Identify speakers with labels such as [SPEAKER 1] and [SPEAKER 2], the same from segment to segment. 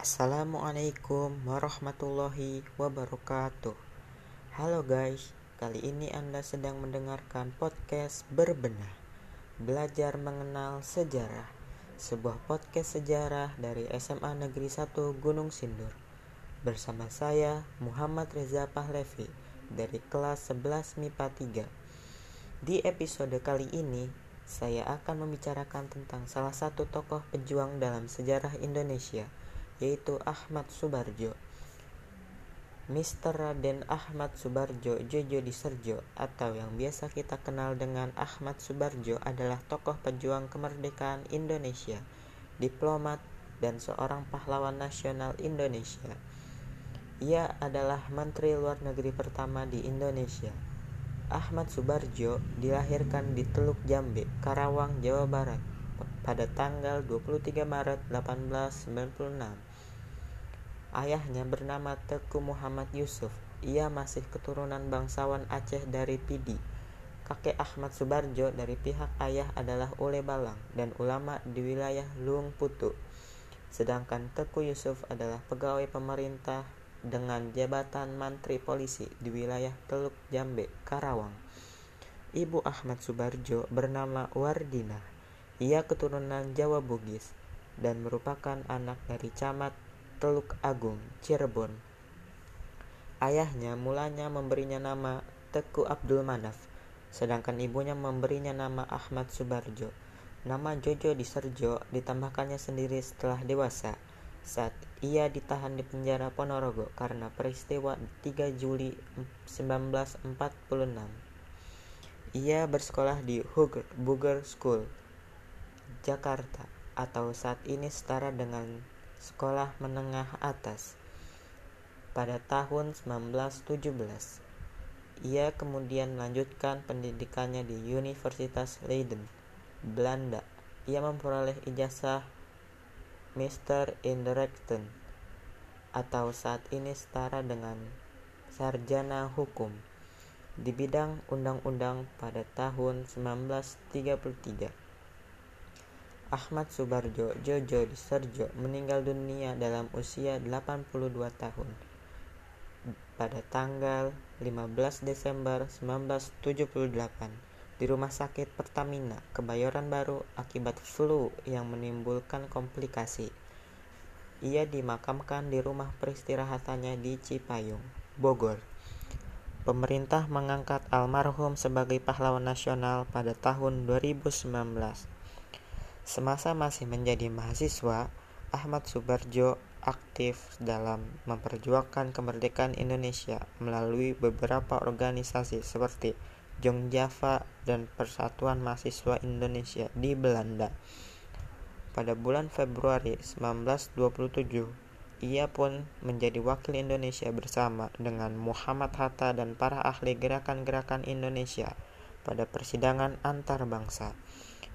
[SPEAKER 1] Assalamualaikum warahmatullahi wabarakatuh. Halo guys, kali ini Anda sedang mendengarkan podcast Berbenah. Belajar mengenal sejarah. Sebuah podcast sejarah dari SMA Negeri 1 Gunung Sindur. Bersama saya Muhammad Reza Pahlevi dari kelas 11 MIPA 3. Di episode kali ini, saya akan membicarakan tentang salah satu tokoh pejuang dalam sejarah Indonesia – yaitu Ahmad Subarjo. Mr. Raden Ahmad Subarjo Jojo Diserjo atau yang biasa kita kenal dengan Ahmad Subarjo adalah tokoh pejuang kemerdekaan Indonesia, diplomat, dan seorang pahlawan nasional Indonesia. Ia adalah Menteri Luar Negeri pertama di Indonesia. Ahmad Subarjo dilahirkan di Teluk Jambe, Karawang, Jawa Barat pada tanggal 23 Maret 1896. Ayahnya bernama Teku Muhammad Yusuf. Ia masih keturunan bangsawan Aceh dari Pidi. Kakek Ahmad Subarjo dari pihak ayah adalah Ule Balang dan ulama di wilayah Luung Putu. Sedangkan Teku Yusuf adalah pegawai pemerintah dengan jabatan Mantri Polisi di wilayah Teluk Jambe, Karawang. Ibu Ahmad Subarjo bernama Wardina. Ia keturunan Jawa Bugis dan merupakan anak dari camat Teluk Agung, Cirebon. Ayahnya mulanya memberinya nama Teku Abdul Manaf, sedangkan ibunya memberinya nama Ahmad Subarjo. Nama Jojo di Serjo ditambahkannya sendiri setelah dewasa saat ia ditahan di penjara Ponorogo karena peristiwa 3 Juli 1946. Ia bersekolah di Hugger Booger School, Jakarta, atau saat ini setara dengan sekolah menengah atas. Pada tahun 1917, ia kemudian melanjutkan pendidikannya di Universitas Leiden, Belanda. Ia memperoleh ijazah Master in the Rechten atau saat ini setara dengan sarjana hukum di bidang undang-undang pada tahun 1933. Ahmad Subarjo Jojo Serjo meninggal dunia dalam usia 82 tahun pada tanggal 15 Desember 1978 di Rumah Sakit Pertamina, Kebayoran Baru akibat flu yang menimbulkan komplikasi. Ia dimakamkan di rumah peristirahatannya di Cipayung, Bogor. Pemerintah mengangkat almarhum sebagai pahlawan nasional pada tahun 2019. Semasa masih menjadi mahasiswa, Ahmad Subarjo aktif dalam memperjuangkan kemerdekaan Indonesia melalui beberapa organisasi seperti Jong Java dan Persatuan Mahasiswa Indonesia di Belanda. Pada bulan Februari 1927, ia pun menjadi wakil Indonesia bersama dengan Muhammad Hatta dan para ahli gerakan-gerakan Indonesia pada persidangan antar bangsa.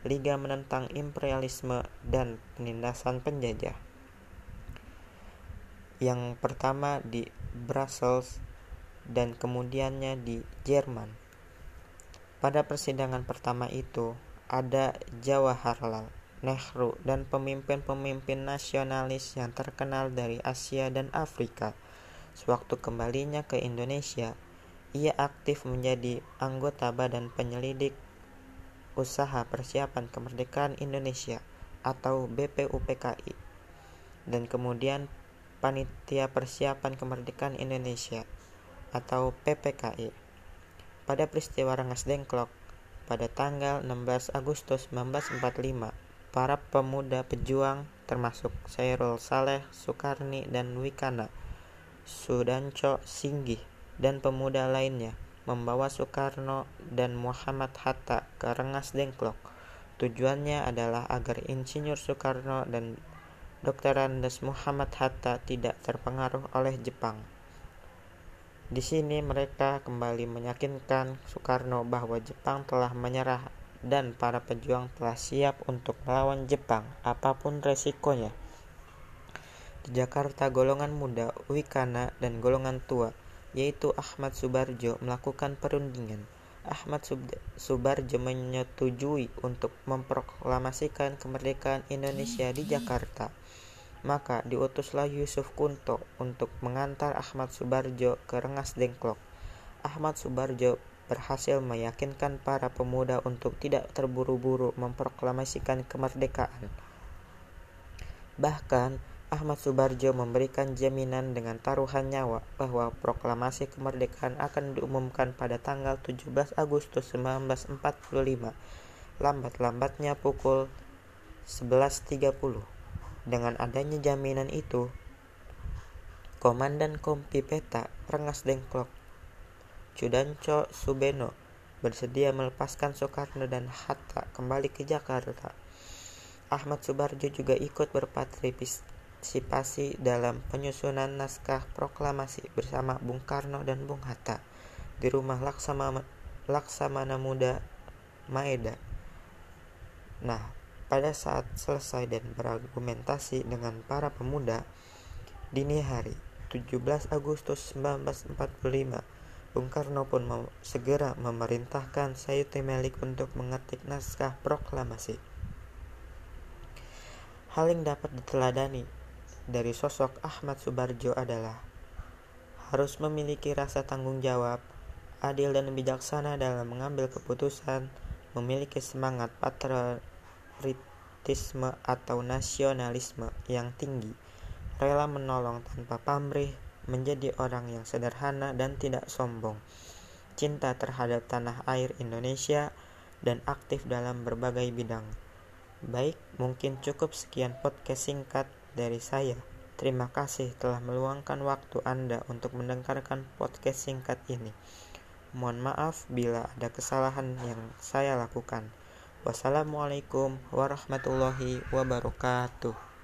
[SPEAKER 1] Liga menentang imperialisme dan penindasan penjajah. Yang pertama di Brussels dan kemudiannya di Jerman. Pada persidangan pertama itu, ada Jawaharlal Nehru dan pemimpin-pemimpin nasionalis yang terkenal dari Asia dan Afrika. Sewaktu kembalinya ke Indonesia, ia aktif menjadi anggota Badan Penyelidik Usaha Persiapan Kemerdekaan Indonesia atau BPUPKI dan kemudian Panitia Persiapan Kemerdekaan Indonesia atau PPKI. Pada peristiwa Rengas Dengklok pada tanggal 16 Agustus 1945, para pemuda pejuang termasuk Sairul Saleh, Soekarni, dan Wikana, Sudanco Singgih, dan pemuda lainnya membawa Soekarno dan Muhammad Hatta ke Rengas Dengklok. Tujuannya adalah agar Insinyur Soekarno dan Dr. Andes Muhammad Hatta tidak terpengaruh oleh Jepang. Di sini mereka kembali meyakinkan Soekarno bahwa Jepang telah menyerah dan para pejuang telah siap untuk melawan Jepang apa pun resikonya. Di Jakarta golongan muda, Wikana, dan golongan tua yaitu Ahmad Subarjo melakukan perundingan. Ahmad Subarjo menyetujui untuk memproklamasikan kemerdekaan Indonesia di Jakarta. Maka diutuslah Yusuf Kunto untuk mengantar Ahmad Subarjo ke Rengas Dengklok. Ahmad Subarjo berhasil meyakinkan para pemuda untuk tidak terburu-buru memproklamasikan kemerdekaan. Bahkan, Ahmad Subarjo memberikan jaminan dengan taruhan nyawa bahwa proklamasi kemerdekaan akan diumumkan pada tanggal 17 Agustus 1945, lambat-lambatnya pukul 11.30. Dengan adanya jaminan itu, Komandan Kompi Peta Rengas Dengklok, Cudanco Subeno, bersedia melepaskan Soekarno dan Hatta kembali ke Jakarta. Ahmad Subarjo juga ikut berpartisipasi partisipasi dalam penyusunan naskah proklamasi bersama Bung Karno dan Bung Hatta di rumah Laksamana, Laksamana Muda Maeda. Nah, pada saat selesai dan berargumentasi dengan para pemuda, dini hari 17 Agustus 1945, Bung Karno pun mem segera memerintahkan Sayuti Melik untuk mengetik naskah proklamasi. Hal yang dapat diteladani dari sosok Ahmad Subarjo adalah harus memiliki rasa tanggung jawab, adil dan bijaksana dalam mengambil keputusan, memiliki semangat patriotisme atau nasionalisme yang tinggi, rela menolong tanpa pamrih, menjadi orang yang sederhana dan tidak sombong, cinta terhadap tanah air Indonesia, dan aktif dalam berbagai bidang. Baik, mungkin cukup sekian podcast singkat dari saya. Terima kasih telah meluangkan waktu Anda untuk mendengarkan podcast singkat ini. Mohon maaf bila ada kesalahan yang saya lakukan. Wassalamualaikum warahmatullahi wabarakatuh.